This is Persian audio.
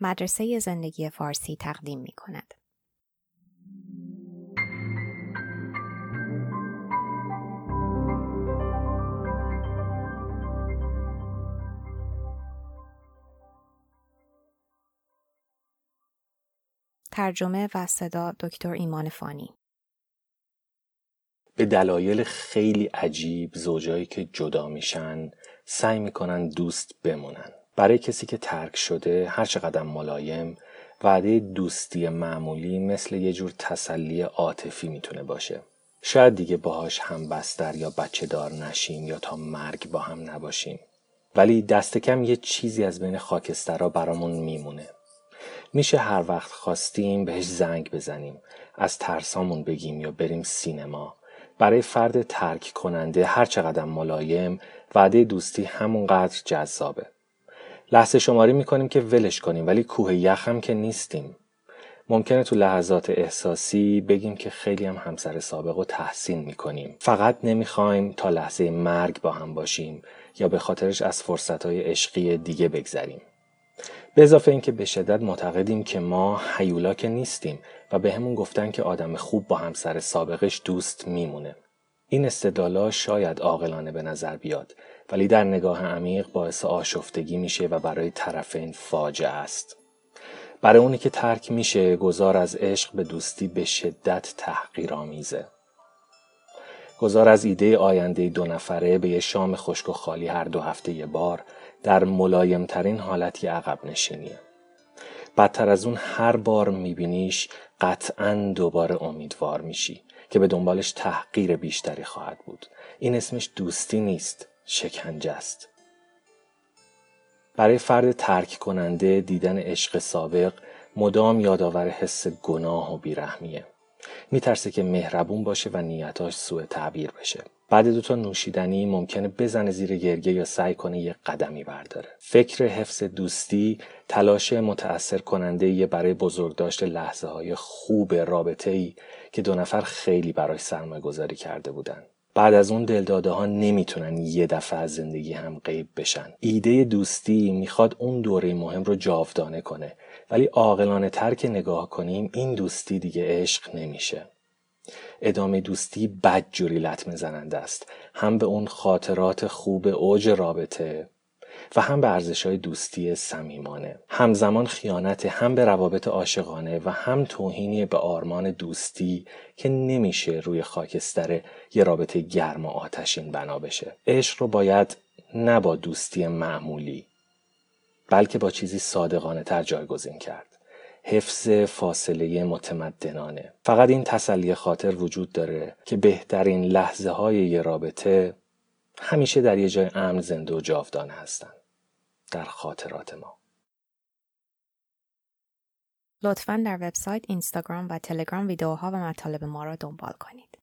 مدرسه زندگی فارسی تقدیم می کند. ترجمه و صدا دکتر ایمان فانی به دلایل خیلی عجیب زوجایی که جدا میشن سعی می‌کنن دوست بمونن برای کسی که ترک شده هر چقدر ملایم وعده دوستی معمولی مثل یه جور تسلی عاطفی می‌تونه باشه. شاید دیگه باهاش هم بستر یا بچه دار نشیم یا تا مرگ با هم نباشیم. ولی دست کم یه چیزی از بین خاکسترها برامون میمونه. میشه هر وقت خواستیم بهش زنگ بزنیم از ترسامون بگیم یا بریم سینما. برای فرد ترک کننده هر چقدر ملایم وعده دوستی همونقدر جذابه. لحظه شماری می‌کنیم که ولش کنیم ولی کوه یخ هم که نیستیم. ممکنه تو لحظات احساسی بگیم که خیلی هم همسر سابق رو تحسین می‌کنیم. فقط نمی‌خوایم تا لحظه مرگ با هم باشیم یا به خاطرش از فرصتهای عشقی دیگه بگذریم. به اضافه اینکه به شدت معتقدیم که ما حیولا که نیستیم و به همون گفتن که آدم خوب با همسر سابقش دوست میمونه. این استدلالا شاید عاقلانه به نظر بیاد ولی در نگاه عمیق باعث آشفتگی میشه و برای طرفین فاجعه است. برای اونی که ترک میشه گذار از عشق به دوستی به شدت تحقیرآمیزه. گذار از ایده آینده دو نفره به یه شام خشک و خالی هر دو هفته یه بار در ملایمترین حالتی عقب نشینیه. بدتر از اون هر بار میبینیش قطعا دوباره امیدوار میشی که به دنبالش تحقیر بیشتری خواهد بود. این اسمش دوستی نیست، شکنجه است. برای فرد ترک کننده دیدن عشق سابق مدام یادآور حس گناه و بیرحمیه. میترسه که مهربون باشه و نیتاش سوء تعبیر بشه. بعد دوتا نوشیدنی ممکنه بزنه زیر گرگه یا سعی کنه یه قدمی برداره. فکر حفظ دوستی تلاش متأثر کننده یه برای بزرگداشت لحظه های خوب رابطه ای که دو نفر خیلی براش سرمایه گذاری کرده بودن. بعد از اون دلداده ها نمی‌تونن یه دفعه از زندگی هم غیب بشن. ایده دوستی می‌خواد اون دوره مهم رو جاودانه کنه ولی عاقلانه تر که نگاه کنیم این دوستی دیگه عشق نمیشه. ادامه دوستی بد جوری لطمه زننده است. هم به اون خاطرات خوب اوج رابطه و هم به ارزش های دوستی صمیمانه. همزمان خیانت هم به روابط عاشقانه و هم توهینی به آرمان دوستی که نمیشه روی خاکستر یه رابطه گرم و آتشین بنا بشه. عشق رو باید نه با دوستی معمولی بلکه با چیزی صادقانه تر جایگزین کرد. حفظ فاصله متمدنانه. فقط این تسلی خاطر وجود داره که بهترین لحظه های یه رابطه همیشه در یه جای امن زنده و جاودانه هستن. در خاطرات ما. لطفا در وبسایت، اینستاگرام و تلگرام ویدیوها و مطالب ما را دنبال کنید.